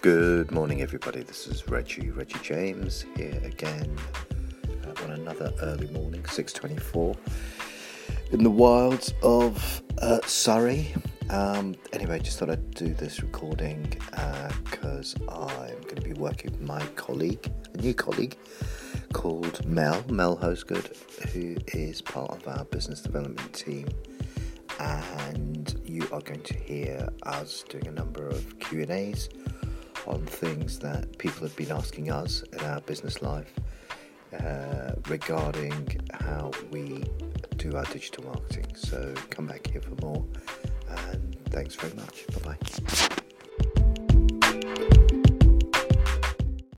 Good morning, everybody. This is Reggie, Reggie James here again uh, on another early morning, 6:24, in the wilds of uh, Surrey. Um, anyway, just thought I'd do this recording because uh, I'm going to be working with my colleague, a new colleague called Mel, Mel Hosgood, who is part of our business development team and you are going to hear us doing a number of Q&As on things that people have been asking us in our business life uh, regarding how we do our digital marketing. So come back here for more and thanks very much. Bye bye.